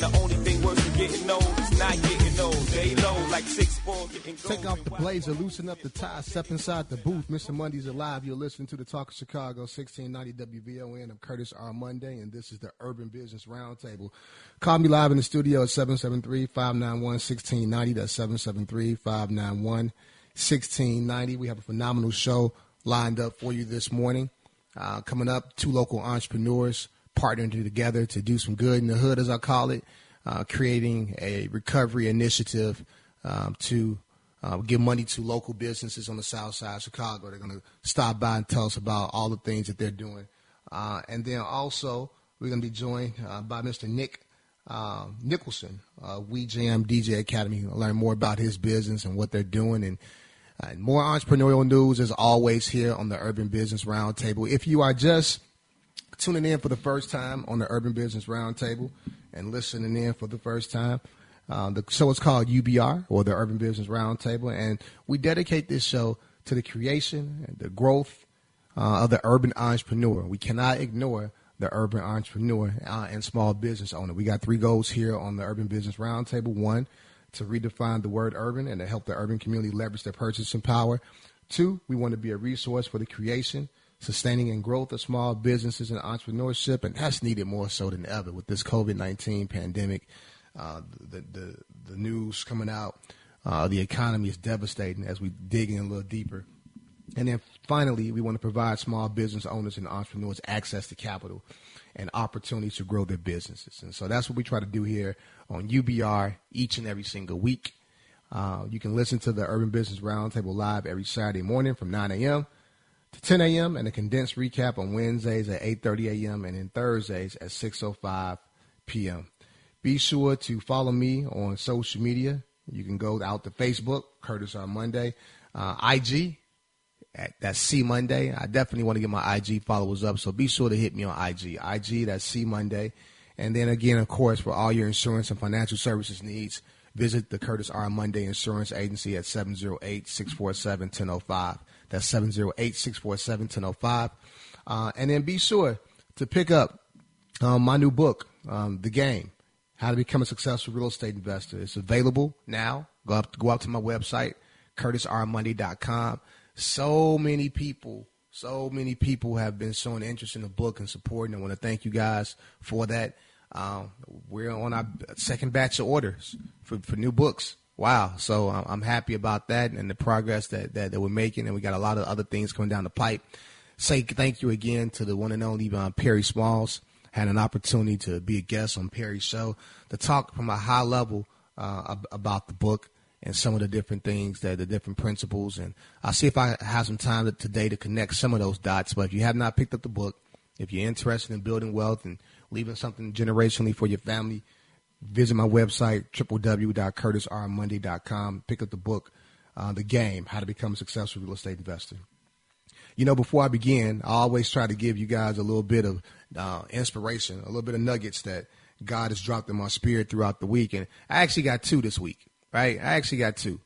the only thing worse than getting old is not getting old. They low like six four getting gold. Take off the blazer, loosen up the tie, step inside the booth. Mr. Monday's alive. You're listening to the Talk of Chicago, 1690 WVON. I'm Curtis R. Monday, and this is the Urban Business Roundtable. Call me live in the studio at 773-591-1690. That's 773-591-1690. We have a phenomenal show lined up for you this morning. Uh, coming up, two local entrepreneurs partnering together to do some good in the hood, as I call it, uh, creating a recovery initiative um, to uh, give money to local businesses on the south side of Chicago. They're going to stop by and tell us about all the things that they're doing. Uh, and then also, we're going to be joined uh, by Mr. Nick uh, Nicholson, We Jam DJ Academy. learn more about his business and what they're doing and uh, more entrepreneurial news is always here on the Urban Business Roundtable. If you are just tuning in for the first time on the Urban Business Roundtable and listening in for the first time, uh, the show is called UBR or the Urban Business Roundtable, and we dedicate this show to the creation and the growth uh, of the urban entrepreneur. We cannot ignore the urban entrepreneur uh, and small business owner. We got three goals here on the Urban Business Roundtable. One, to redefine the word urban and to help the urban community leverage their purchasing power. Two, we want to be a resource for the creation, sustaining, and growth of small businesses and entrepreneurship, and that's needed more so than ever with this COVID 19 pandemic. Uh, the, the, the news coming out, uh, the economy is devastating as we dig in a little deeper. And then finally, we want to provide small business owners and entrepreneurs access to capital and opportunities to grow their businesses. And so that's what we try to do here on UBR each and every single week. Uh, you can listen to the Urban Business Roundtable live every Saturday morning from 9 a.m. to 10 a.m. and a condensed recap on Wednesdays at 8:30 a.m. and then Thursdays at 6:05 p.m. Be sure to follow me on social media. You can go out to Facebook, Curtis on Monday, uh, IG that's C Monday. I definitely want to get my IG followers up, so be sure to hit me on IG. IG, that's C Monday. And then again, of course, for all your insurance and financial services needs, visit the Curtis R. Monday Insurance Agency at 708-647-1005. That's 708-647-1005. Uh, and then be sure to pick up um, my new book, um, The Game, How to Become a Successful Real Estate Investor. It's available now. Go up, go out to my website, curtisrmonday.com so many people, so many people have been showing interest in the book and supporting. I want to thank you guys for that. Um, we're on our second batch of orders for, for new books. Wow. So I'm happy about that and the progress that, that, that, we're making. And we got a lot of other things coming down the pipe. Say thank you again to the one and only uh, Perry Smalls. Had an opportunity to be a guest on Perry's show to talk from a high level uh, about the book and some of the different things that the different principles. And I'll see if I have some time today to connect some of those dots. But if you have not picked up the book, if you're interested in building wealth and leaving something generationally for your family, visit my website, www.curtisrmonday.com. Pick up the book, uh, The Game, How to Become a Successful Real Estate Investor. You know, before I begin, I always try to give you guys a little bit of uh, inspiration, a little bit of nuggets that God has dropped in my spirit throughout the week. And I actually got two this week right? I actually got two.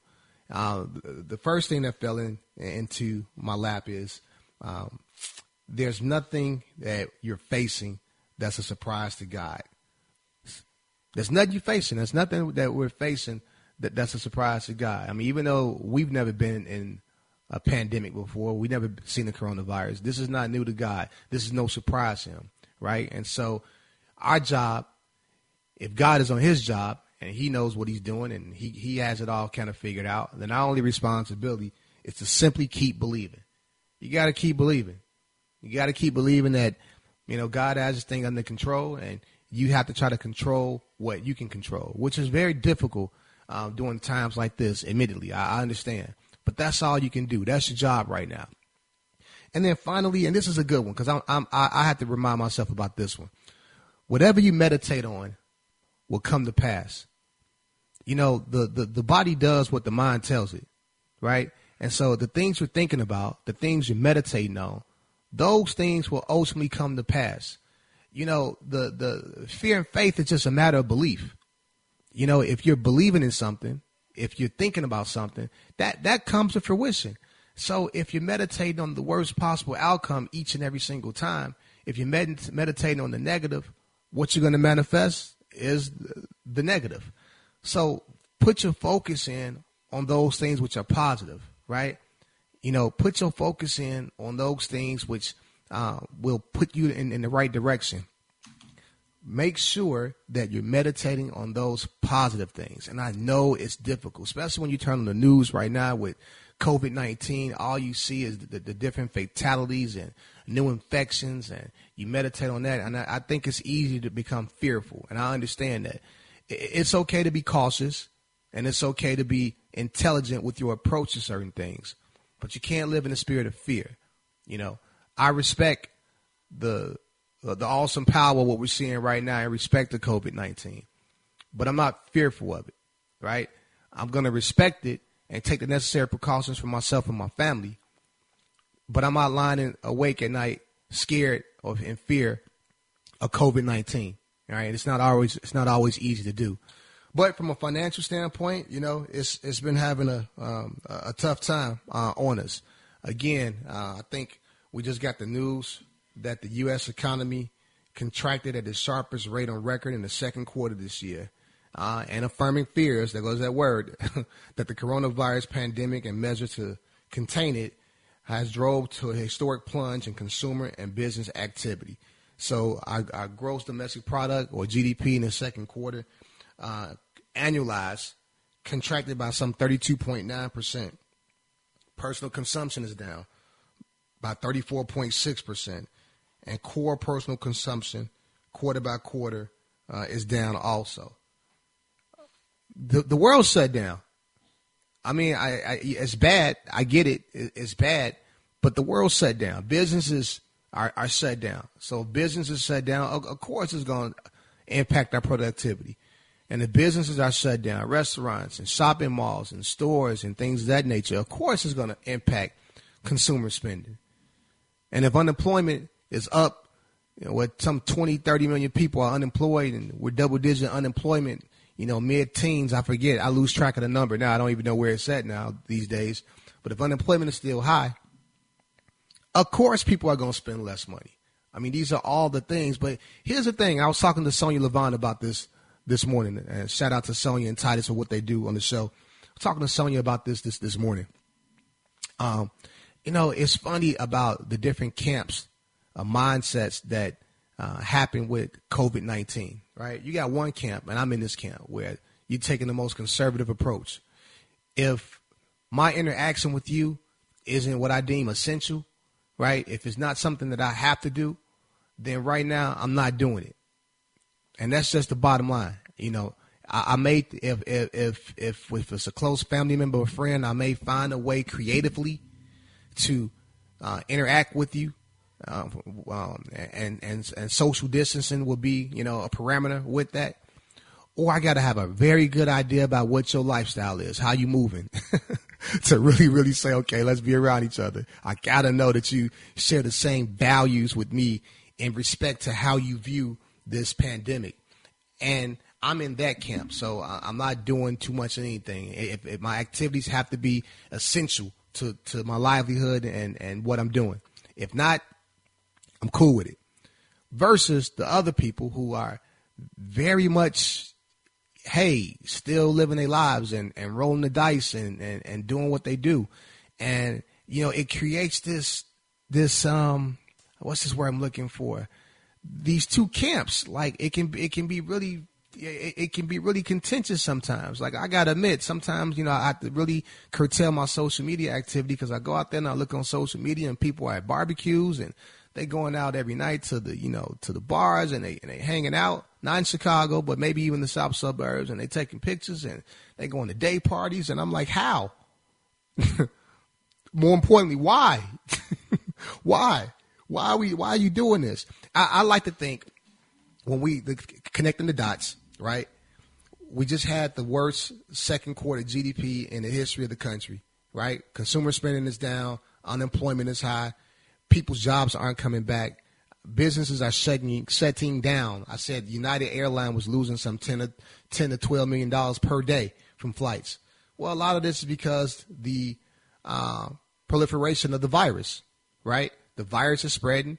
Uh, the first thing that fell in, into my lap is um, there's nothing that you're facing that's a surprise to God. There's nothing you're facing. There's nothing that we're facing that, that's a surprise to God. I mean, even though we've never been in a pandemic before, we've never seen the coronavirus. This is not new to God. This is no surprise to Him, right? And so, our job, if God is on His job, and he knows what he's doing and he, he has it all kind of figured out, then our only responsibility is to simply keep believing. You got to keep believing. You got to keep believing that, you know, God has this thing under control and you have to try to control what you can control, which is very difficult um, during times like this, admittedly. I, I understand. But that's all you can do. That's your job right now. And then finally, and this is a good one because I'm, I'm, I, I have to remind myself about this one. Whatever you meditate on, will come to pass. You know, the, the, the body does what the mind tells it, right? And so the things you're thinking about, the things you're meditating on, those things will ultimately come to pass. You know, the, the fear and faith is just a matter of belief. You know, if you're believing in something, if you're thinking about something, that, that comes to fruition. So if you're meditating on the worst possible outcome each and every single time, if you're med- meditating on the negative, what you're going to manifest is the negative. So put your focus in on those things which are positive, right? You know, put your focus in on those things which uh, will put you in, in the right direction. Make sure that you're meditating on those positive things. And I know it's difficult, especially when you turn on the news right now with COVID 19. All you see is the, the, different fatalities and new infections, and you meditate on that. And I, I think it's easy to become fearful. And I understand that. It's okay to be cautious, and it's okay to be intelligent with your approach to certain things, but you can't live in a spirit of fear. You know, I respect the the awesome power what we're seeing right now in respect to COVID nineteen, but I'm not fearful of it. Right? I'm going to respect it and take the necessary precautions for myself and my family. But I'm not lying awake at night, scared or in fear of COVID nineteen. All right, it's not always it's not always easy to do. But from a financial standpoint, you know, it's it's been having a um, a tough time uh, on us. Again, uh, I think we just got the news that the U.S. economy contracted at the sharpest rate on record in the second quarter this year, uh, and affirming fears, there goes that word, that the coronavirus pandemic and measures to contain it has drove to a historic plunge in consumer and business activity. So our, our gross domestic product or GDP in the second quarter, uh, annualized, contracted by some 32.9 percent. Personal consumption is down by 34.6%. And core personal consumption, quarter by quarter, uh, is down also. The, the world shut down. I mean, I, I, it's bad. I get it. It's bad. But the world shut down. Businesses are, are shut down. So businesses shut down. Of, of course, it's going to impact our productivity. And the businesses are shut down. Restaurants and shopping malls and stores and things of that nature. Of course, it's going to impact consumer spending. And if unemployment is up, you know, what some 20, 30 million people are unemployed and we're double digit unemployment, you know, mid teens, I forget. I lose track of the number now. I don't even know where it's at now these days. But if unemployment is still high, of course people are going to spend less money. I mean, these are all the things. But here's the thing. I was talking to Sonia Levant about this this morning. And shout out to Sonia and Titus for what they do on the show. talking to Sonia about this this this morning. Um, you know, it's funny about the different camps, uh, mindsets that uh, happen with COVID 19, right? You got one camp, and I'm in this camp, where you're taking the most conservative approach. If my interaction with you isn't what I deem essential, right? If it's not something that I have to do, then right now I'm not doing it. And that's just the bottom line. You know, I, I may, if, if, if, if, if it's a close family member or friend, I may find a way creatively to uh, interact with you. Uh, um, and, and, and social distancing will be, you know, a parameter with that. Or I got to have a very good idea about what your lifestyle is, how you moving to really, really say, okay, let's be around each other. I got to know that you share the same values with me in respect to how you view this pandemic. And I'm in that camp, so I'm not doing too much of anything. If, if my activities have to be essential to, to my livelihood and, and what I'm doing. If not, I'm cool with it. Versus the other people who are very much, hey, still living their lives and, and rolling the dice and, and, and doing what they do. And, you know, it creates this, this, um, what's this word I'm looking for? These two camps, like it can, it can be really it, it, can be really contentious sometimes. Like I gotta admit, sometimes you know I have to really curtail my social media activity because I go out there and I look on social media and people are at barbecues and they going out every night to the you know to the bars and they and they hanging out. Not in Chicago, but maybe even the south suburbs, and they taking pictures and they going to day parties. And I'm like, how? More importantly, why? why? Why are we? Why are you doing this? I, I like to think when we the, connecting the dots right? We just had the worst second quarter GDP in the history of the country, right? Consumer spending is down, unemployment is high, people's jobs aren't coming back, businesses are shutting shutting down. I said United Airline was losing some 10 to 10 to 12 million dollars per day from flights. Well, a lot of this is because the uh, proliferation of the virus, right? The virus is spreading,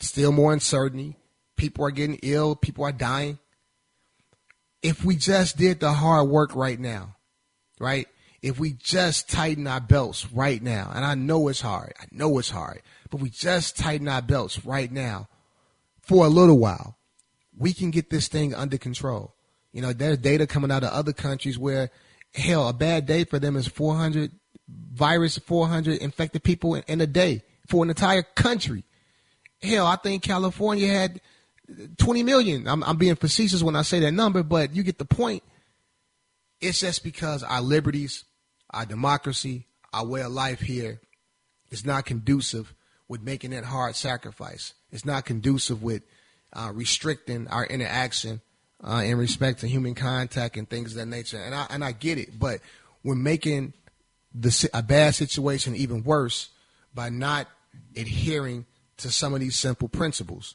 still more uncertainty. People are getting ill, people are dying. If we just did the hard work right now, right? If we just tighten our belts right now, and I know it's hard, I know it's hard, but we just tighten our belts right now for a little while, we can get this thing under control. You know, there's data coming out of other countries where, hell, a bad day for them is 400 virus, 400 infected people in, in a day for an entire country. Hell, I think California had 20 million. I'm, I'm being facetious when I say that number, but you get the point. It's just because our liberties, our democracy, our way of life here is not conducive with making that hard sacrifice. It's not conducive with uh, restricting our interaction uh, in respect to human contact and things of that nature. And I and I get it, but we're making the a bad situation even worse by not adhering to some of these simple principles,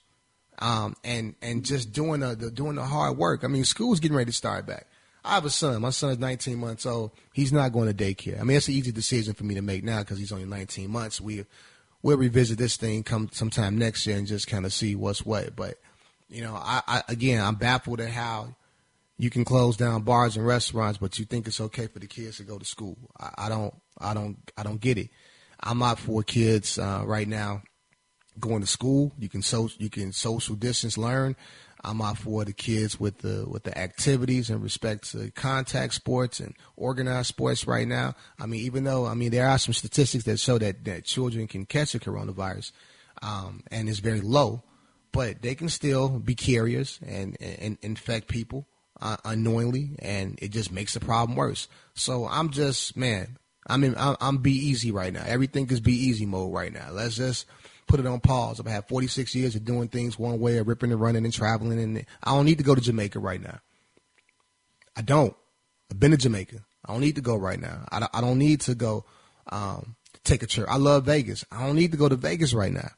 um, and and just doing the, the doing the hard work. I mean, school's getting ready to start back. I have a son. My son is 19 months old. He's not going to daycare. I mean, it's an easy decision for me to make now because he's only 19 months. We we'll revisit this thing come sometime next year and just kind of see what's what. But you know, I, I again, I'm baffled at how you can close down bars and restaurants, but you think it's okay for the kids to go to school. I, I don't, I don't, I don't get it. I'm not for kids uh, right now going to school. You can so you can social distance learn. I'm out for the kids with the with the activities in respect to contact sports and organized sports right now. I mean, even though I mean there are some statistics that show that that children can catch the coronavirus, um, and it's very low, but they can still be carriers and, and, and infect people uh, unknowingly, and it just makes the problem worse. So I'm just man, I'm in I'm, I'm be easy right now. Everything is be easy mode right now. Let's just put it on pause. I've had 46 years of doing things one way, of ripping and running and traveling, and I don't need to go to Jamaica right now. I don't. I've been to Jamaica. I don't need to go right now. I I don't need to go um, take a trip. I love Vegas. I don't need to go to Vegas right now.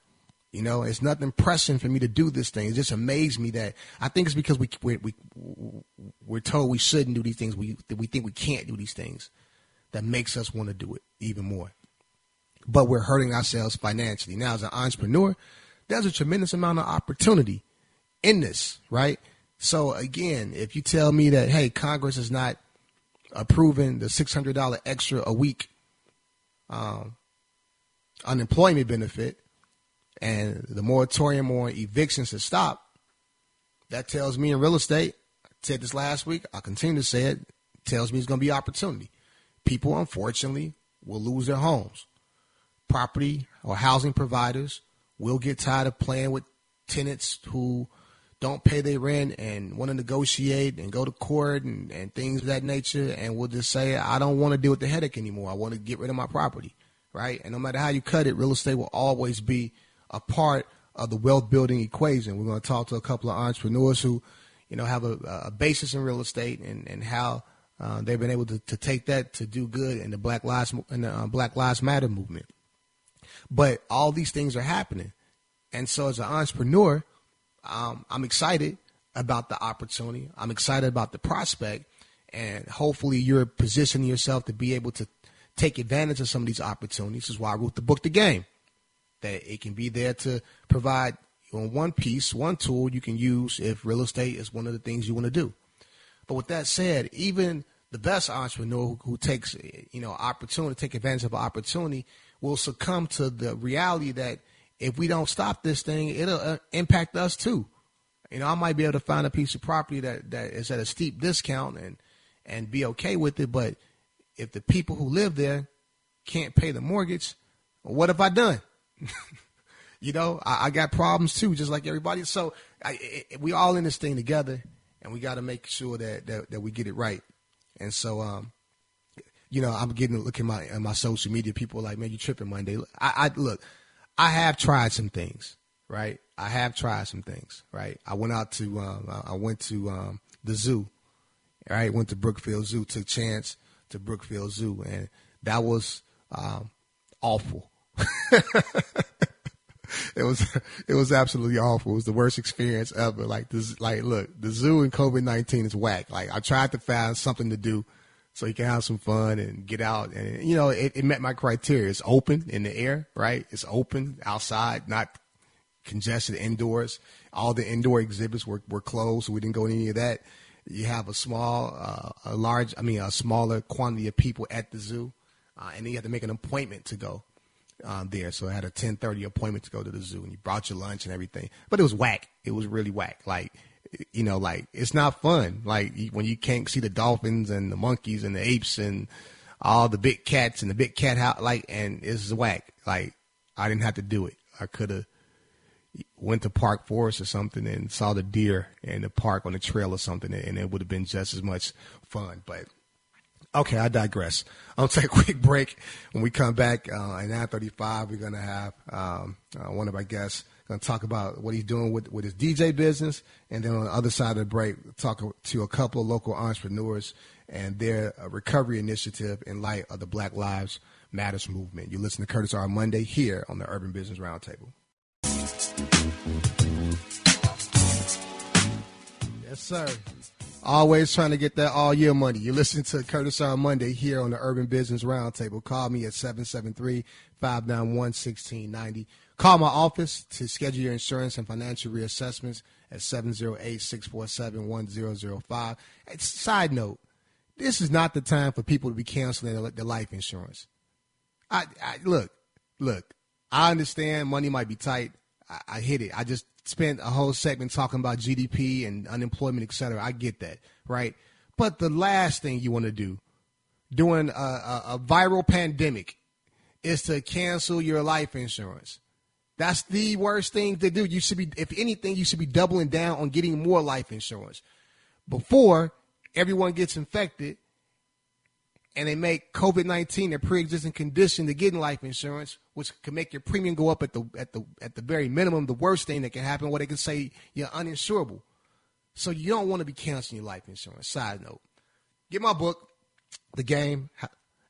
You know, it's nothing pressing for me to do this thing. It just amazed me that I think it's because we we, we we're told we shouldn't do these things. We we think we can't do these things. That makes us want to do it even more but we're hurting ourselves financially. Now, as an entrepreneur, there's a tremendous amount of opportunity in this, right? So again, if you tell me that, hey, Congress is not approving the $600 extra a week um, unemployment benefit and the moratorium on evictions has stopped, that tells me in real estate, I said this last week, I continue to say it, tells me it's going to be opportunity. People, unfortunately, will lose their homes property or housing providers will get tired of playing with tenants who don't pay their rent and want to negotiate and go to court and, and things of that nature and will just say, I don't want to deal with the headache anymore. I want to get rid of my property. Right. And no matter how you cut it, real estate will always be a part of the wealth building equation. We're going to talk to a couple of entrepreneurs who, you know, have a, a basis in real estate and, and how uh, they've been able to, to take that to do good in the Black Lives in the uh, Black Lives Matter movement. But all these things are happening. And so as an entrepreneur, um, I'm excited about the opportunity. I'm excited about the prospect. And hopefully you're positioning yourself to be able to take advantage of some of these opportunities. This is why I wrote the book, The Game, that it can be there to provide on one piece, one tool you can use if real estate is one of the things you want to do. But with that said, even the best entrepreneur who, takes, you know, opportunity, take advantage of an opportunity will succumb to the reality that if we don't stop this thing, it'll uh, impact us too. You know, I might be able to find a piece of property that, that is at a steep discount and and be okay with it, but if the people who live there can't pay the mortgage, what have I done? you know, I, I, got problems too, just like everybody. So I, it, we all in this thing together, and we got to make sure that, that that we get it right. And so, um, you know, I'm getting a look at my at my social media. People like, man, you tripping Monday. I, I look, I have tried some things, right? I have tried some things, right? I went out to, um, I went to um, the zoo, right? Went to Brookfield Zoo, took chance to Brookfield Zoo, and that was um, awful. it was it was absolutely awful. It was the worst experience ever. Like this, like look, the zoo and COVID nineteen is whack. Like I tried to find something to do so you can have some fun and get out. And you know, it, it met my criteria. It's open in the air, right? It's open outside, not congested indoors. All the indoor exhibits were, were closed, so we didn't go any of that. you have a small, uh, a large, I mean, a smaller quantity of people at the zoo, uh, and then you have to make an appointment to go um, there. So I had a ten thirty appointment to go to the zoo, and you brought your lunch and everything. But it was whack. It was really whack. Like, you know, like it's not fun. Like when you can't see the dolphins and the monkeys and the apes and all the big cats and the big cat house. Like, and it's whack. Like I didn't have to do it. I could have went to Park Forest or something and saw the deer in the park on the trail or something, and it would have been just as much fun. But okay, I digress. I'll take a quick break. When we come back uh, at 9:35, we're gonna have um, uh, one of our guests going to talk about what he's doing with, with his DJ business, and then on the other side of the break, talk to a couple of local entrepreneurs and their uh, recovery initiative in light of the Black Lives Matters movement. You listen to Curtis R. Monday here on the Urban Business Roundtable. Yes, sir. Always trying to get that all year money. You listen to Curtis R. Monday here on the Urban Business Roundtable. Call me at 773 591 1690. Call my office to schedule your insurance and financial reassessments at 708 647 1005. Side note, this is not the time for people to be canceling their life insurance. I, I look, look, I understand money might be tight. I, I hit it. I just spent a whole segment talking about GDP and unemployment, et cetera. I get that, right? But the last thing you want to do during a, a, a viral pandemic is to cancel your life insurance. That's the worst thing to do. You should be, if anything, you should be doubling down on getting more life insurance before everyone gets infected and they make COVID nineteen a pre-existing condition to getting life insurance, which can make your premium go up at the at the at the very minimum. The worst thing that can happen, where they can say you're uninsurable. So you don't want to be canceling your life insurance. Side note: get my book, The Game: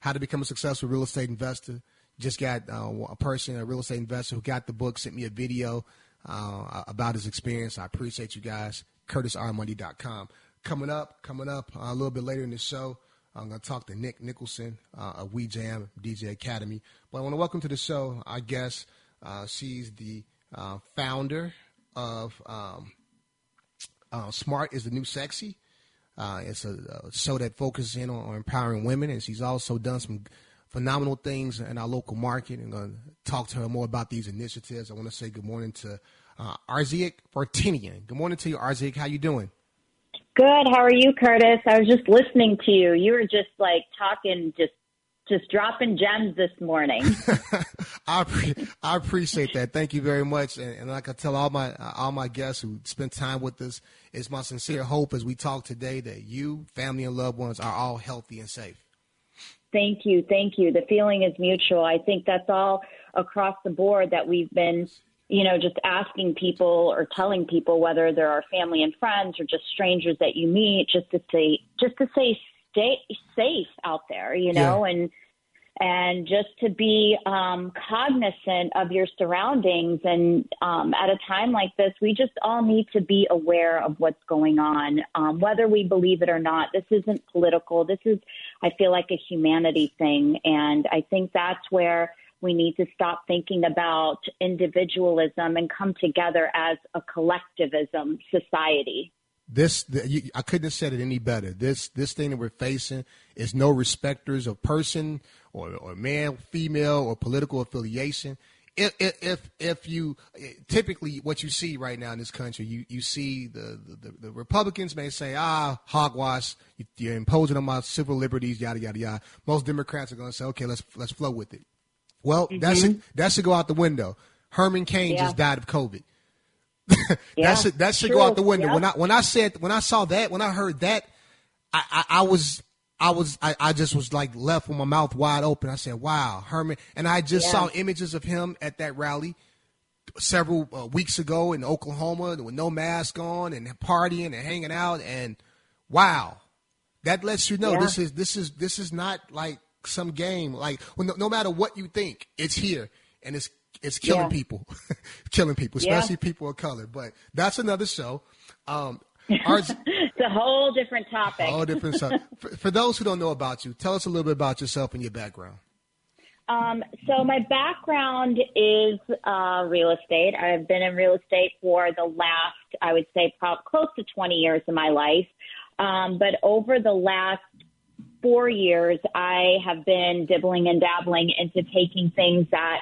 How to Become a Successful Real Estate Investor. Just got uh, a person, a real estate investor, who got the book, sent me a video uh, about his experience. I appreciate you guys. CurtisRMonday.com. Coming up, coming up uh, a little bit later in the show. I'm going to talk to Nick Nicholson uh, of We Jam DJ Academy. But I want to welcome to the show I guess Uh, she's the uh, founder of um, Smart is the New Sexy. It's a, a, show that focuses in on, on, empowering women, and she's also done some phenomenal things in our local market. I'm going to talk to her more about these initiatives. I want to say good morning to uh, Vartinian. Good morning to you, Arziak. How you doing? Good. How are you, Curtis? I was just listening to you. You were just like talking, just just dropping gems this morning. I pre- I appreciate that. Thank you very much. And, and like I tell all my uh, all my guests who spend time with us, it's my sincere hope as we talk today that you, family, and loved ones are all healthy and safe. Thank you, thank you. The feeling is mutual. I think that's all across the board that we've been you know, just asking people or telling people whether they're our family and friends or just strangers that you meet, just to say, just to say, stay safe out there, you know, yeah. and and just to be um, cognizant of your surroundings. And um, at a time like this, we just all need to be aware of what's going on, um, whether we believe it or not. This isn't political. This is, I feel like, a humanity thing, and I think that's where we need to stop thinking about individualism and come together as a collectivism society. This I couldn't have said it any better. This this thing that we're facing is no respecters of person or, or man, female, or political affiliation. If, if if you typically what you see right now in this country, you, you see the, the, the Republicans may say ah hogwash, you're imposing on my civil liberties, yada yada yada. Most Democrats are going to say okay, let's let's flow with it. Well, mm-hmm. that should that should go out the window. Herman Cain yeah. just died of COVID. that yeah, should that should true. go out the window. Yeah. When I when I said when I saw that when I heard that, I, I, I was I was I, I, just was like left with my mouth wide open. I said, "Wow, Herman!" And I just saw images of him at that rally several uh, weeks ago in Oklahoma with no mask on and partying and hanging out. And wow, that lets you know this is this is this is not like some game. Like when, no, no, matter what you think, it's here and it's it's killing yeah. people, killing people, especially yeah. people of color. But that's another show. Um, it's a whole different topic. Whole different stuff. for, for, those who don't know about you, tell us a little bit about yourself and your background. Um, so my background is uh, real estate. I've been in real estate for the last, I would say, probably close to 20 years of my life. Um, but over the last four years, I have been dibbling and dabbling into taking things that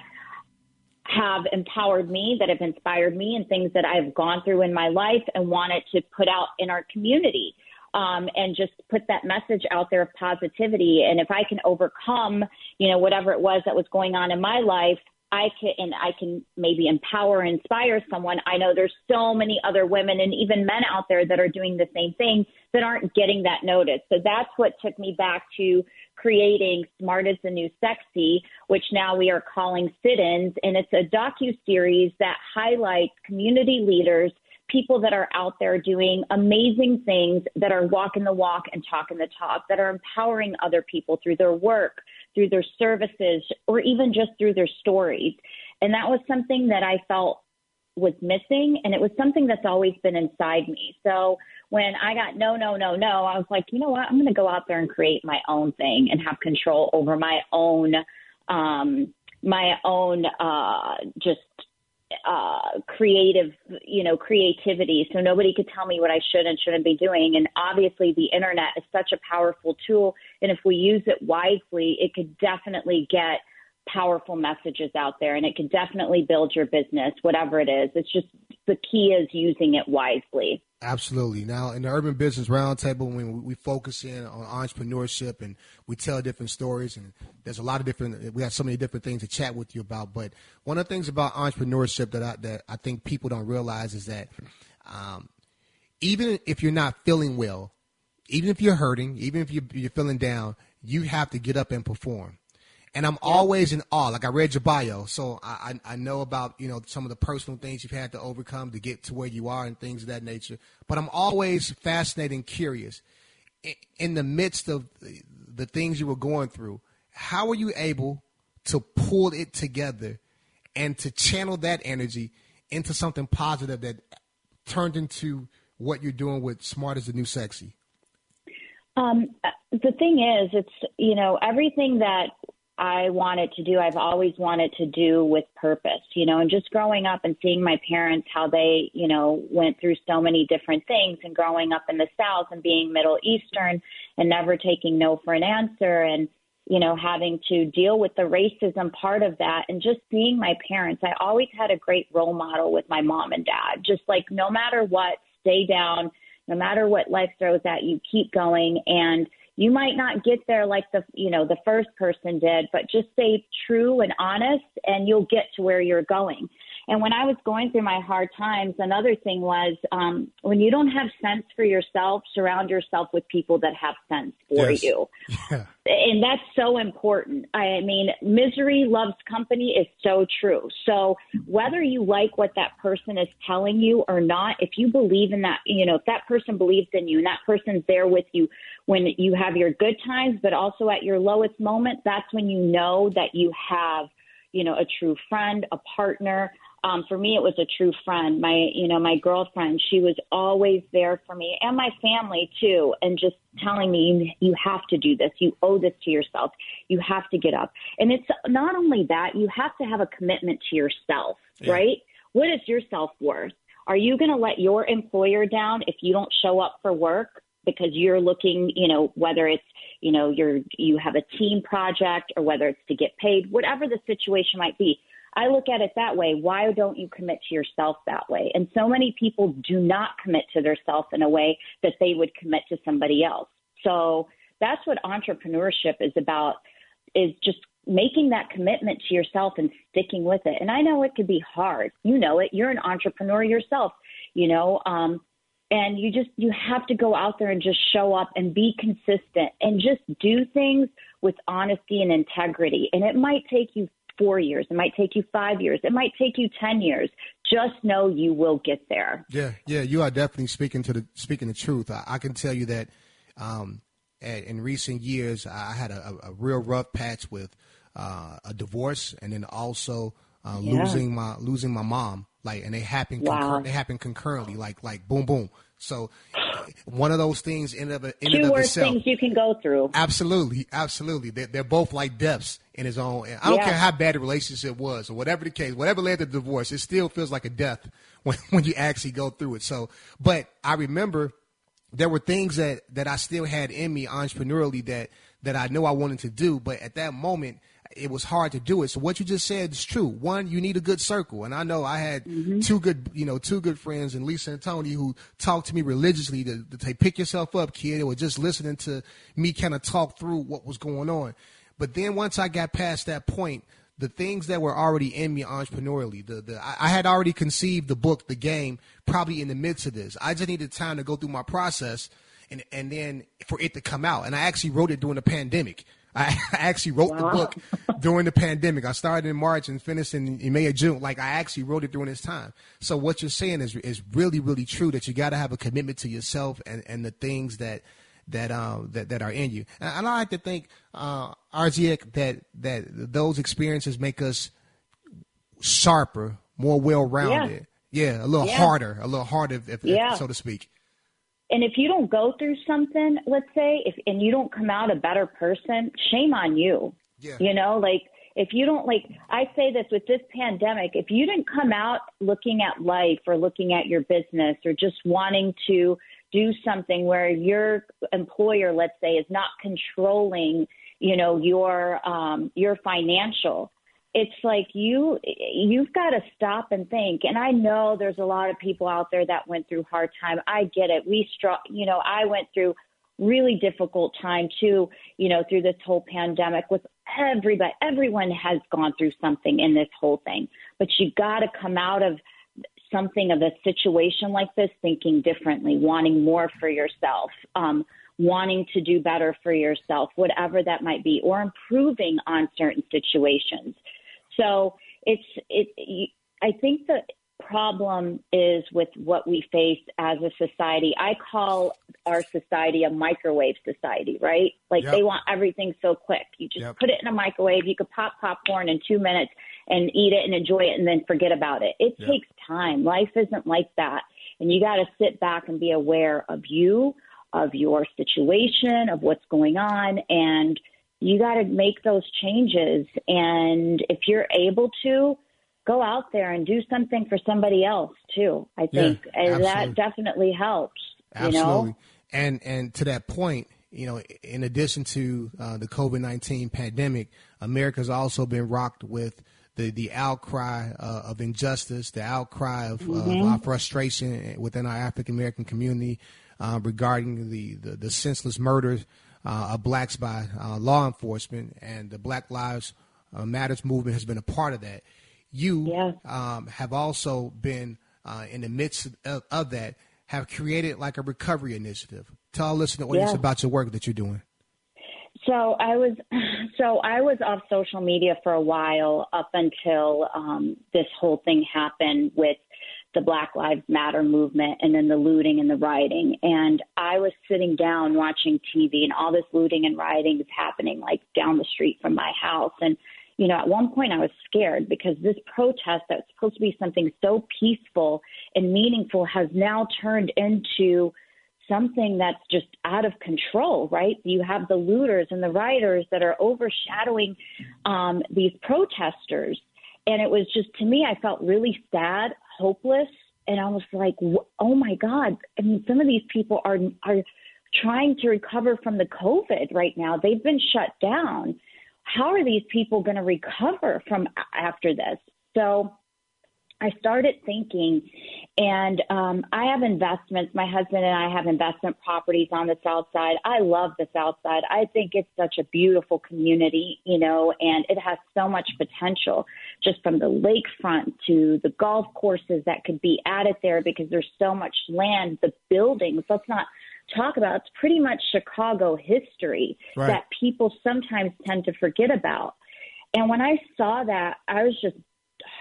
have empowered me, that have inspired me, and things that I've gone through in my life and wanted to put out in our community. Um, and just put that message out there of positivity. And if I can overcome, you know, whatever it was that was going on in my life, I can and I can maybe empower inspire someone. I know there's so many other women and even men out there that are doing the same thing that aren't getting that notice. So that's what took me back to creating Smart is the New Sexy, which now we are calling Sit-ins, and it's a docu series that highlights community leaders people that are out there doing amazing things that are walking the walk and talking the talk, that are empowering other people through their work, through their services, or even just through their stories. And that was something that I felt was missing, and it was something that's always been inside me. So when I got no, no, no, no, I was like, you know what? I'm going to go out there and create my own thing and have control over my own, um, my own, uh, just uh, creative, you know, creativity. So nobody could tell me what I should and shouldn't be doing. And obviously, the internet is such a powerful tool. And if we use it wisely, it could definitely get powerful messages out there and it can definitely build your business, whatever it is. It's just the key is using it wisely. Absolutely. Now, in the Urban Business Roundtable, when we focus in on entrepreneurship and we tell different stories, and there's a lot of different, we have so many different things to chat with you about. But one of the things about entrepreneurship that I, that I think people don't realize is that um, even if you're not feeling well, even if you're hurting, even if you're, you're feeling down, you have to get up and perform and I'm always in awe. Like I read your bio, so I, I, I know about you know some of the personal things you've had to overcome to get to where you are and things of that nature. But I'm always fascinated and curious. In, the midst of the, the things you were going through, how were you able to pull it together and to channel that energy into something positive that turned into what you're doing with Smart is the New Sexy? Um, the thing is, it's you know everything that I wanted to do, I've always wanted to do with purpose, you know, and just growing up and seeing my parents, how they, you know, went through so many different things and growing up in the South and being Middle Eastern and never taking no for an answer and, you know, having to deal with the racism part of that and just seeing my parents. I always had a great role model with my mom and dad, just like no matter what, stay down, no matter what life throws at you, keep going. And, you might not get there like the you know the first person did but just stay true and honest and you'll get to where you're going and when i was going through my hard times another thing was um, when you don't have sense for yourself surround yourself with people that have sense for yes. you yeah. and that's so important i mean misery loves company is so true so whether you like what that person is telling you or not if you believe in that you know if that person believes in you and that person's there with you when you have your good times, but also at your lowest moment, that's when you know that you have, you know, a true friend, a partner. Um, for me, it was a true friend. My, you know, my girlfriend, she was always there for me and my family too. And just telling me, you have to do this. You owe this to yourself. You have to get up. And it's not only that, you have to have a commitment to yourself, yeah. right? What is your self worth? Are you going to let your employer down if you don't show up for work? because you're looking, you know, whether it's, you know, you're you have a team project or whether it's to get paid, whatever the situation might be. I look at it that way. Why don't you commit to yourself that way? And so many people do not commit to themselves in a way that they would commit to somebody else. So that's what entrepreneurship is about is just making that commitment to yourself and sticking with it. And I know it could be hard. You know it. You're an entrepreneur yourself. You know, um, and you just you have to go out there and just show up and be consistent and just do things with honesty and integrity and it might take you four years. It might take you five years. It might take you ten years. Just know you will get there. Yeah yeah you are definitely speaking to the speaking the truth. I, I can tell you that um, at, in recent years i had a, a real rough patch with uh, a divorce and then also uh, yeah. losing my losing my mom. Like and they happen wow. concur- they happen concurrently. Like like boom boom so one of those things ended up in of in two of worst itself, things you can go through. Absolutely absolutely. They're, they're both like deaths in his own i don't yeah. care how bad the relationship was or whatever the case whatever led to the divorce it still feels like a death when, when you actually go through it. So but i remember there were things that that I still had in me entrepreneurially that that I know I wanted to do, but at that moment it was hard to do it. So what you just said is true. One, you need a good circle, and I know I had mm-hmm. two good, you know, two good friends, and Lisa and Tony, who talked to me religiously to, to say, "Pick yourself up, kid," or just listening to me kind of talk through what was going on. But then once I got past that point, the things that were already in me entrepreneurially, the, the I, I had already conceived the book, the game, probably in the midst of this. I just needed time to go through my process and and then for it to come out. And I actually wrote it during the pandemic. I actually wrote wow. the book during the pandemic. I started in March and finished in, in, May or June. Like I actually wrote it during this time. So what you're saying is is really really true. That you got to have a commitment to yourself and and the things that that um that, that are in you. And, and I like to think uh Arziek that that those experiences make us sharper, more well rounded. Yeah. yeah. a little yeah. harder, a little harder if, yeah. if, so to speak. And if you don't go through something, let's say, if and you don't come out a better person, shame on you. Yeah. You know, like if you don't like I say this with this pandemic, if you didn't come out looking at life or looking at your business or just wanting to do something where your employer, let's say, is not controlling, you know, your um, your financial. It's like you you've got to stop and think. And I know there's a lot of people out there that went through hard time. I get it. We struck, you know, I went through really difficult time too, you know, through this whole pandemic with everybody. Everyone has gone through something in this whole thing, but you got to come out of something of a situation like this thinking differently, wanting more for yourself, um, wanting to do better for yourself, whatever that might be, or improving on certain situations. So it's it. I think the problem is with what we face as a society. I call our society a microwave society, right? Like yep. they want everything so quick. You just yep. put it in a microwave. You could pop popcorn in two minutes and eat it and enjoy it and then forget about it. It yep. takes time. Life isn't like that. And you got to sit back and be aware of you, of your situation, of what's going on. And you got to make those changes. And if you're able to, go out there and do something for somebody else too. I think yeah, and that definitely helps. Absolutely. You know? And and to that point, you know, in addition to uh, the COVID nineteen pandemic, America's also been rocked with the the outcry uh, of injustice, the outcry of, mm-hmm. our frustration within our African American community uh, regarding the, the, the senseless murders uh, of blacks by uh, law enforcement, and the Black Lives uh, Matters movement has been a part of that. You um, have also been uh, in the midst of, of, that, have created like a recovery initiative. Tell our listener audience yeah. about your work that you're doing. So I was, so I was off social media for a while up until um, this whole thing happened with the Black Lives Matter movement and then the looting and the rioting. And I was sitting down watching TV and all this looting and rioting is happening like down the street from my house. And you know, at one point I was scared because this protest that's supposed to be something so peaceful and meaningful has now turned into something that's just out of control, right? You have the looters and the rioters that are overshadowing um, these protesters. And it was just, to me, I felt really sad, hopeless. And I was like, oh my God. I mean, some of these people are, are trying to recover from the COVID right now. They've been shut down how are these people going to recover from after this? So I started thinking, and um, I have investments. My husband and I have investment properties on the South Side. I love the South Side. I think it's such a beautiful community, you know, and it has so much potential just from the lakefront to the golf courses that could be added there because there's so much land, the buildings. Let's not talk about. It's pretty much Chicago history right. that people sometimes tend to forget about. And when I saw that, I was just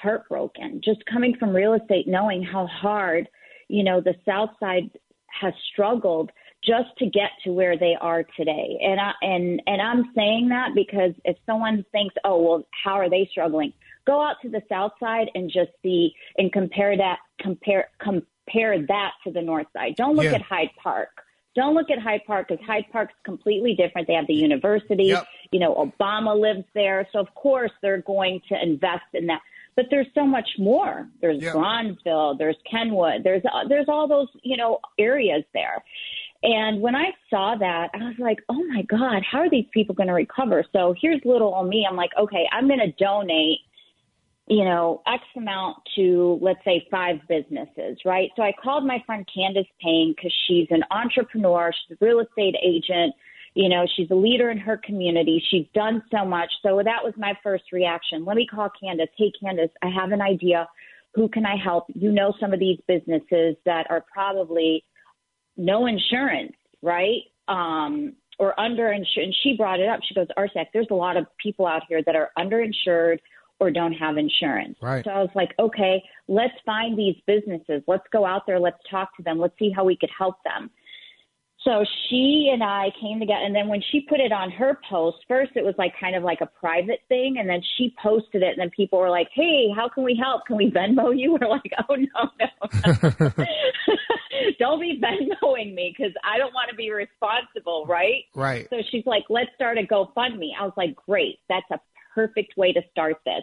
heartbroken, just coming from real estate, knowing how hard, you know, the South Side has struggled just to get to where they are today. And I and and I'm saying that because if someone thinks, "Oh, well, how are they struggling?" Go out to the south side and just see and compare that compare compare that to the north side. Don't look yeah. at Hyde Park. Don't look at Hyde Park because Hyde Park's completely different. They have the university. Yep. You know, Obama lives there. So, of course, they're going to invest in that. But there's so much more. There's. Bronzeville. There's Kenwood. There's, uh, there's all those, you know, areas there. And when I saw that, I was like, oh my God, how are these people going to recover? So here's little on me. I'm like, okay, I'm going to donate, you know, X amount to, let's say, five businesses, right? So I called my friend Candace Payne because she's an entrepreneur, she's a real estate agent. You know, she's a leader in her community. She's done so much. So that was my first reaction. Let me call Candace. Hey, Candace, I have an idea. Who can I help? You know, some of these businesses that are probably no insurance, right? Um, or underinsured. And she brought it up. She goes, RSEC, there's a lot of people out here that are underinsured or don't have insurance. Right. So I was like, okay, let's find these businesses. Let's go out there. Let's talk to them. Let's see how we could help them. So she and I came together, and then when she put it on her post, first it was like kind of like a private thing, and then she posted it, and then people were like, "Hey, how can we help? Can we Venmo you?" We're like, "Oh no, no, no. don't be Venmoing me because I don't want to be responsible, right?" Right. So she's like, "Let's start a GoFundMe." I was like, "Great, that's a perfect way to start this."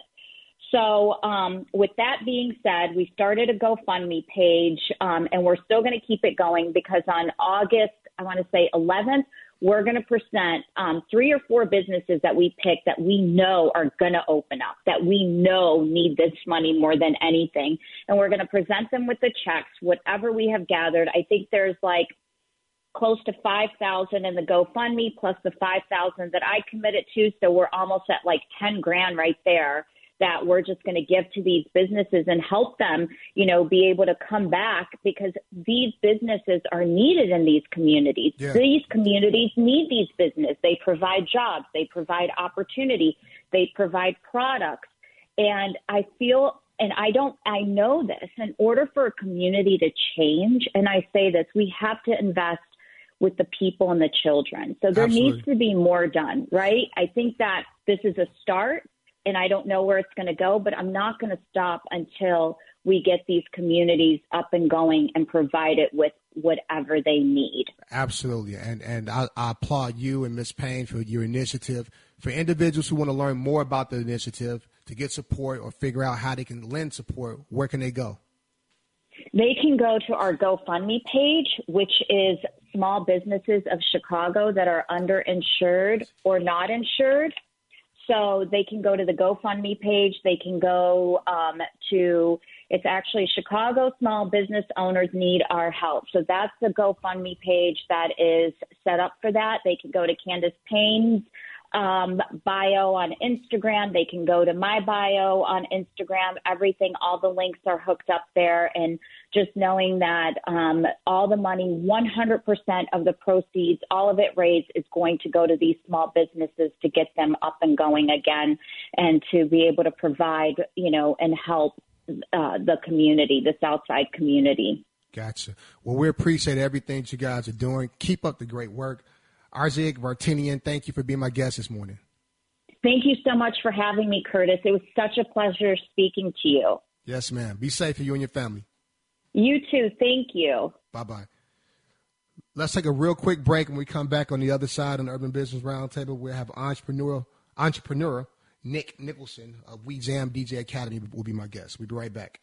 So, um, with that being said, we started a GoFundMe page, um, and we're still going to keep it going because on August, I want to say 11th, we're going to present um, three or four businesses that we pick that we know are going to open up, that we know need this money more than anything. And we're going to present them with the checks, whatever we have gathered. I think there's like close to 5,000 in the GoFundMe plus the 5,000 that I committed to. So we're almost at like 10 grand right there that we're just going to give to these businesses and help them, you know, be able to come back because these businesses are needed in these communities. Yeah. These communities need these businesses. They provide jobs, they provide opportunity, they provide products. And I feel and I don't I know this in order for a community to change and I say this we have to invest with the people and the children. So there Absolutely. needs to be more done, right? I think that this is a start and I don't know where it's going to go, but I'm not going to stop until we get these communities up and going and provide it with whatever they need. Absolutely, and and I, I applaud you and Ms. Payne for your initiative. For individuals who want to learn more about the initiative, to get support or figure out how they can lend support, where can they go? They can go to our GoFundMe page, which is small businesses of Chicago that are underinsured or not insured. So they can go to the GoFundMe page. They can go um, to, it's actually Chicago Small Business Owners Need Our Help. So that's the GoFundMe page that is set up for that. They can go to Candace Payne's um, bio on Instagram. They can go to my bio on Instagram. Everything, all the links are hooked up there. And just knowing that um, all the money, 100% of the proceeds, all of it raised is going to go to these small businesses to get them up and going again and to be able to provide, you know, and help uh, the community, the Southside community. Gotcha. Well, we appreciate everything you guys are doing. Keep up the great work. Arzic Vartinian, thank you for being my guest this morning. Thank you so much for having me, Curtis. It was such a pleasure speaking to you. Yes, ma'am. Be safe for you and your family. You too. Thank you. Bye bye. Let's take a real quick break. When we come back on the other side on the Urban Business Roundtable, we'll have entrepreneur, entrepreneur Nick Nicholson of We Jam DJ Academy will be my guest. We'll be right back.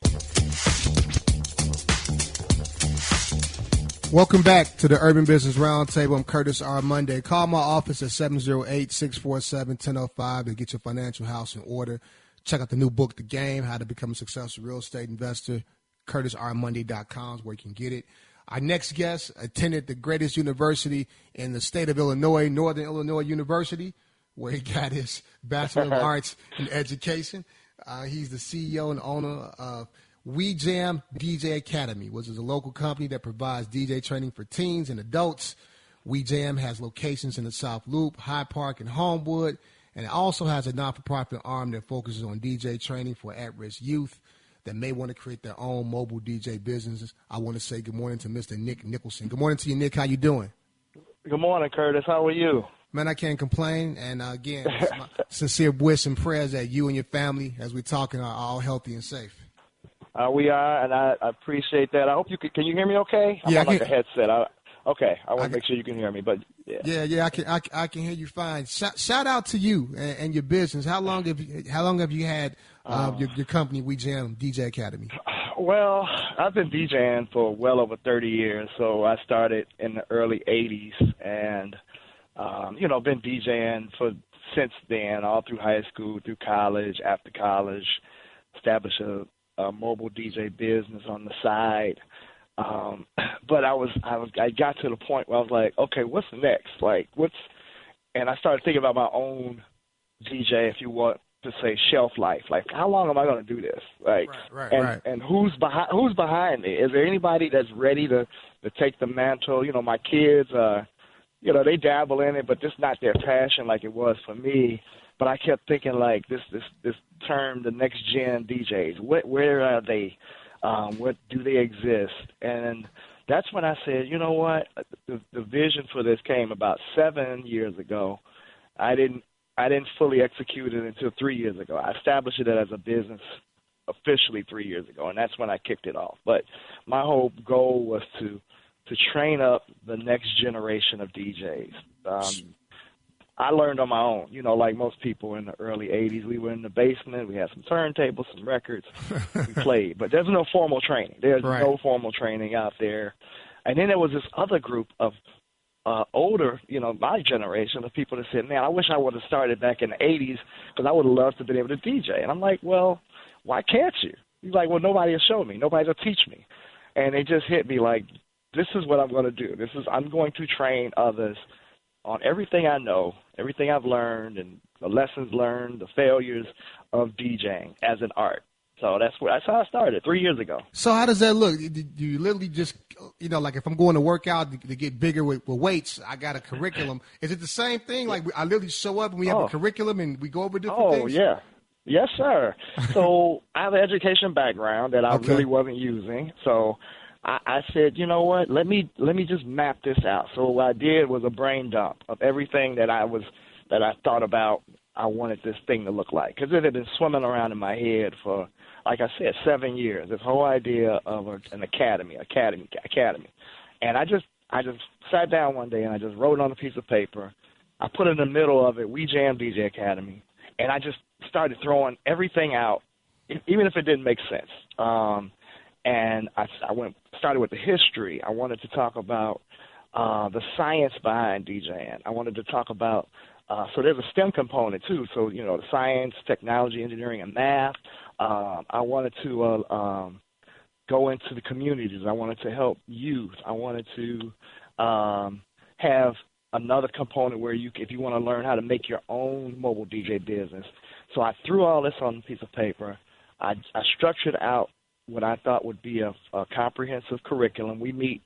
Welcome back to the Urban Business Roundtable. I'm Curtis R. Monday. Call my office at 708-647-1005 to get your financial house in order. Check out the new book, The Game, How to Become a Successful Real Estate Investor. CurtisRmonday.com is where you can get it. Our next guest attended the greatest university in the state of Illinois, Northern Illinois University, where he got his Bachelor of Arts in Education. Uh, he's the CEO and owner of We Jam DJ Academy, which is a local company that provides DJ training for teens and adults. We Jam has locations in the South Loop, Hyde Park, and Homewood, and it also has a non-for-profit arm that focuses on DJ training for at-risk youth that may want to create their own mobile DJ businesses. I want to say good morning to Mr. Nick Nicholson. Good morning to you, Nick. How you doing? Good morning, Curtis. How are you? Man, I can't complain. And uh, again, my sincere wish and prayers that you and your family, as we're talking, are all healthy and safe. Uh, we are, and I, I appreciate that. I hope you can. Can you hear me? Okay? I'm Yeah, on like a headset. I, okay, I want to make sure you can hear me. But yeah, Yeah, yeah, I can, I, I can hear you fine. Shout, shout out to you and, and your business. How long have you, how long have you had uh, your, your company, We Jam DJ Academy? Well, I've been DJing for well over 30 years. So I started in the early 80s and, um, you know, been DJing for since then, all through high school, through college, after college, established a, a mobile DJ business on the side. Um, but I was, I was, I got to the point where I was like, okay, what's next? Like, what's, and I started thinking about my own DJ, if you want to say shelf life. Like, how long am I going to do this? Like, Right, right, and right. and who's behind who's behind me? Is there anybody that's ready to to take the mantle? You know, my kids, uh, you know, they dabble in it, but it's not their passion like it was for me. But I kept thinking like this this this term, the next gen DJs. What where are they? Um, what do they exist? And that's when I said, you know what? The, the vision for this came about seven years ago. I didn't I didn't fully execute it until three years ago. I established it as a business officially three years ago, and that's when I kicked it off. But my whole goal was to to train up the next generation of DJs. Um, I learned on my own, you know, like most people in the early '80s. We were in the basement. We had some turntables, some records. we played, but there's no formal training. There's Right. no formal training out there. And then there was this other group of uh, older, you know, my generation of people that said, "Man, I wish I would have started back in the '80s because I would have loved to have been able to DJ." And I'm like, "Well, why can't you?" He's like, "Well, nobody will show me. Nobody will teach me." And it just hit me like, "This is what I'm going to do. This is I'm going to train others on everything I know, everything I've learned, and the lessons learned, the failures of DJing as an art." So that's where that's how I started three years ago. So how does that look? Do you literally just, you know, like if I'm going to work out to, get bigger with, with weights, I got a curriculum. Is it the same thing? Like I literally show up and we have Oh. a curriculum and we go over different Oh things. yeah, yes sir. so I have an education background that I Okay. really wasn't using. So I, I said, you know what? Let me let me just map this out. So what I did was a brain dump of everything that I was that I thought about. I wanted this thing to look like because it had been swimming around in my head for, like I said, seven years. This whole idea of a, an academy, academy, academy, and I just I just sat down one day and I just wrote on a piece of paper. I put in the middle of it, We Jam DJ Academy, and I just started throwing everything out, even if it didn't make sense. Um, and I, I went started with the history. I wanted to talk about uh, the science behind DJing. I wanted to talk about uh, so there's a STEM component too. So you know the science, technology, engineering, and math. Um, I wanted to uh, um, go into the communities. I wanted to help youth. I wanted to um, have another component where you, if you want to learn how to make your own mobile DJ business. So I threw all this on a piece of paper. I, I structured out what I thought would be a, a comprehensive curriculum. We meet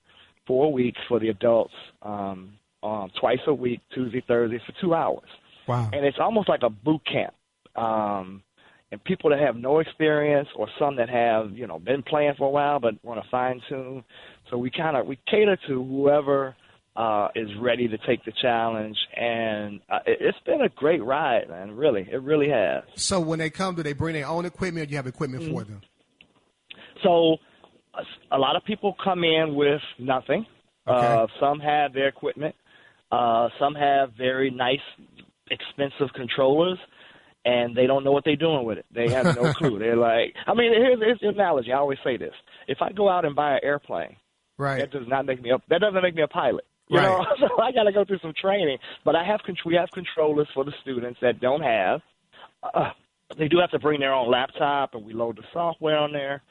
four weeks for the adults, um, um, twice a week, Tuesday, Thursday, for two hours Wow. and it's almost like a boot camp. Um, and people that have no experience, or some that have you know been playing for a while but want to fine tune. So we kind of we cater to whoever uh, is ready to take the challenge, and uh, it, it's been a great ride, man. Really, it really has. So when they come, do they bring their own equipment or do you have equipment for Mm-hmm. them? So a, lot of people come in with nothing. Uh, some have their equipment. Uh, some have very nice, expensive controllers, and they don't know what they're doing with it. They have no clue. They're like, I mean, here's, here's the analogy. I always say this: if I go out and buy an airplane, Right. that does not make me a that doesn't make me a pilot. You Right. know, so I got to go through some training. But I have we have controllers for the students that don't have. Uh, they do have to bring their own laptop, and we load the software on there.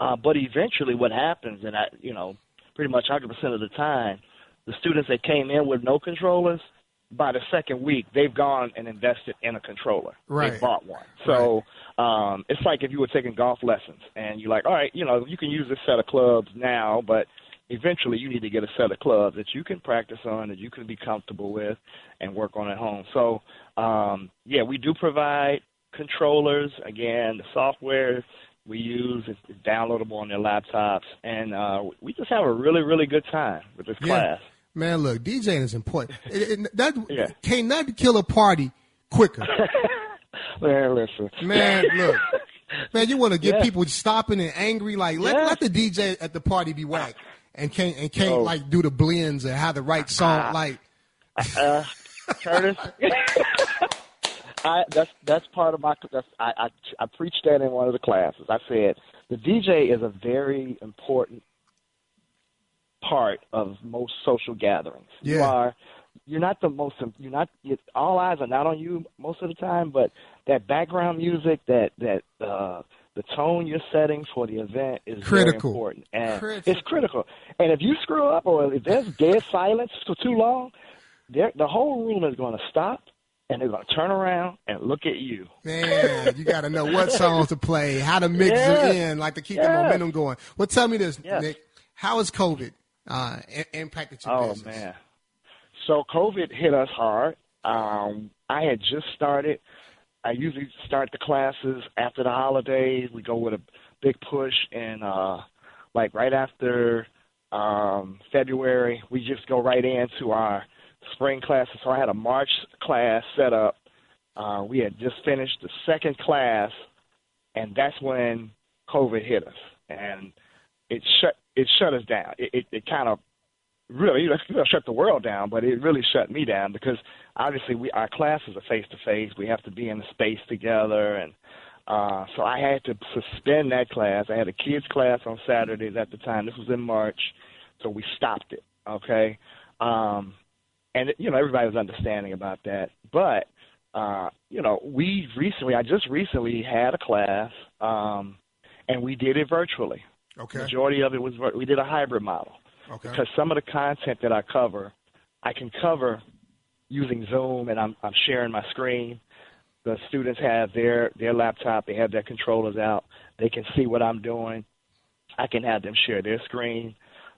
Uh, but eventually, what happens, and I, you know, pretty much 100% of the time, the students that came in with no controllers, by the second week, they've gone and invested in a controller. Right. They bought one. So um, it's like if you were taking golf lessons and you're like, all right, you know, you can use this set of clubs now, but eventually you need to get a set of clubs that you can practice on, that you can be comfortable with, and work on at home. So um, yeah, we do provide controllers. Again, the software we use is downloadable on their laptops, and uh, we just have a really, really good time with this class. Man, look, DJing is important. It, it, that Yeah. can't nothing kill a party quicker. Man, listen. Man, look. Man, you want to get Yeah. people stopping and angry. Like let, Yeah. let the DJ at the party be whack and can't and can't Oh. like do the blends and have the right song. Ah. Like uh, Curtis. I that's that's part of my. That's, I, I I preached that in one of the classes. I said the DJ is a very important part of most social gatherings. Yeah. You are you're not the most you're not you, all eyes are not on you most of the time, but that background music, that that uh the tone you're setting for the event is Critical. very important, and Critical. it's critical. And if you screw up, or if there's dead silence for too long, the whole room is going to stop, and they're going to turn around and look at you. Man, you got to know what songs to play, how to mix Yes. it in, like to keep the momentum going. Well, tell me this, Yes. Nick. How has COVID uh, impacted your Oh business? man. So COVID hit us hard. Um, I had just started. I usually start the classes after the holidays. We go with a big push and uh like right after um February, we just go right into our spring classes. So I had a March class set up. Uh we had just finished the second class and that's when COVID hit us. And it shut it shut us down. It it, it kind of really shut the world down, but it really shut me down because obviously we our classes are face to face. We have to be in the space together, and uh, so I had to suspend that class. I had a kids class on Saturdays at the time. This was in March, so we stopped it. Okay, um, and you know everybody was understanding about that, but uh, you know we recently, I just recently had a class, um, and we did it virtually. Okay. Majority of it was we did a hybrid model Okay. because some of the content that I cover, I can cover using Zoom, and I'm I'm sharing my screen. The students have their their laptop, they have their controllers out, they can see what I'm doing. I can have them share their screen,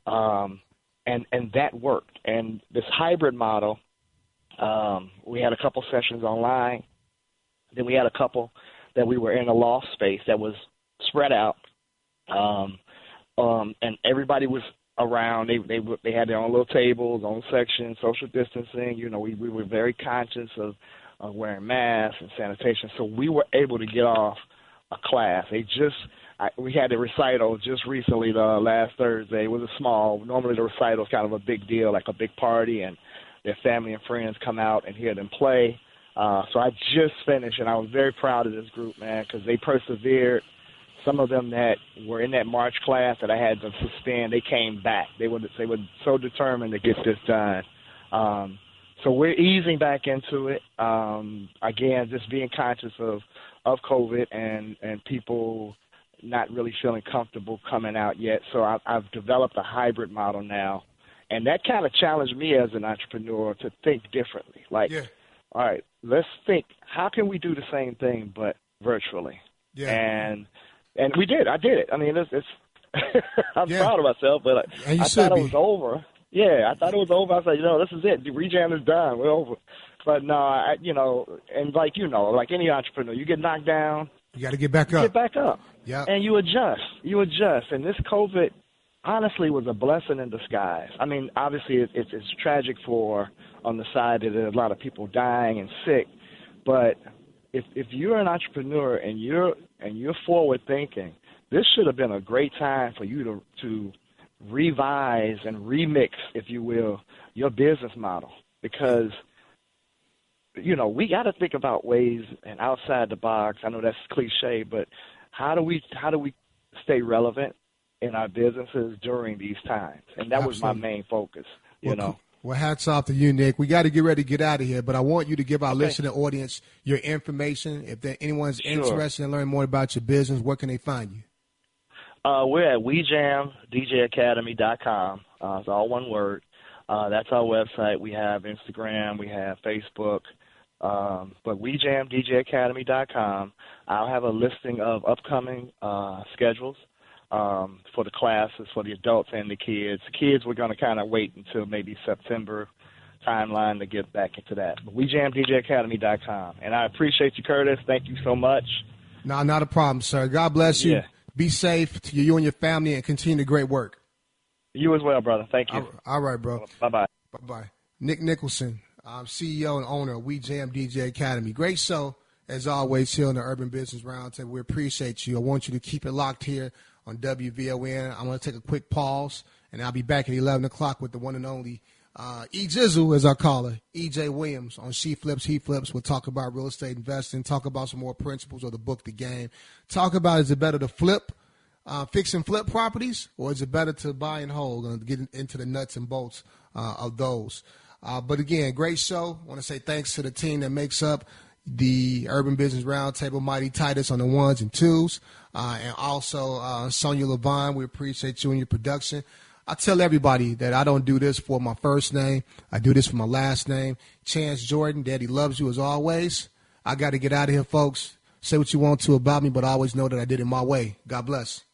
um, and and that worked. And this hybrid model, um, we had a couple sessions online, then we had a couple that we were in a loft space that was spread out, um, um, and everybody was around. They they they had their own little tables, own section, social distancing. You know, we we were very conscious of, of wearing masks and sanitation. So we were able to get off a class. They just I, we had a recital just recently, the last Thursday. It was a small. Normally the recital is kind of a big deal, like a big party, and their family and friends come out and hear them play. Uh, so I just finished, and I was very proud of this group, man, because they persevered some of them that were in that March class that I had to suspend, they came back. They were they were so determined to get this done. Um, so we're easing back into it. Um, again, just being conscious of of COVID and and people not really feeling comfortable coming out yet. So I've, I've developed a hybrid model now, and that kind of challenged me as an entrepreneur to think differently. Like, Yeah. all right, let's think. How can we do the same thing but virtually? Yeah. and and we did. I did it. I mean, it's, it's I'm Yeah. proud of myself, but I, you I thought be. it was over. Yeah, I thought it was over. I said, you know, this is it. The rejam is done. We're over. But no, I, you know, and like you know, like any entrepreneur, you get knocked down, You got to get back up. get back up, Yeah. and you adjust. You adjust. And this COVID, honestly, was a blessing in disguise. I mean, obviously, it, it's, it's tragic for on the side that there's a lot of people dying and sick, but if if you're an entrepreneur and you're and you're forward thinking, this should have been a great time for you to to revise and remix, if you will, your business model because you know we got to think about ways and outside the box. I know that's cliche, but how do we how do we stay relevant in our businesses during these times? And that was my main focus. You well, know. well, hats off to you, Nick. We got to get ready to get out of here, but I want you to give our listening audience your information. If there, anyone's Sure. interested in learning more about your business, where can they find you? Uh, we're at WeJamDJAcademy.com. Uh, it's all one word. Uh, that's our website. We have Instagram. We have Facebook. Um, but WeJamDJAcademy.com. I'll have a listing of upcoming uh, schedules um, for the classes for the adults and the kids. The kids, we're going to kind of wait until maybe September timeline to get back into that. But WeJamDJAcademy.com. And I appreciate you, Curtis. Thank you so much. No, not a problem, sir. God bless you. Yeah. Be safe to you and your family, and continue the great work. You as well, brother. Thank you. All- all right, bro. Bye bye. Bye bye. Nick Nicholson, um, CEO and owner of We Jam DJ Academy. Great show, as always, here on the Urban Business Roundtable. We appreciate you. I want you to keep it locked here on WVON. I'm going to take a quick pause, and I'll be back at 11 o'clock with the one and only Uh, e Jizzle is our caller. EJ Williams on She Flips, He Flips. We'll talk about real estate investing, talk about some more principles of the book, The Game. Talk about is it better to flip, uh, fix and flip properties, or is it better to buy and hold? Going to get into the nuts and bolts uh, of those. Uh, but again, great show. I want to say thanks to the team that makes up the Urban Business Roundtable, Mighty Titus on the ones and twos, uh, and also uh, Sonia Levine. We appreciate you and your production. I tell everybody that I don't do this for my first name. I do this for my last name. Chance Jordan, Daddy loves you as always. I got to get out of here, folks. Say what you want to about me, but I always know that I did it my way. God bless.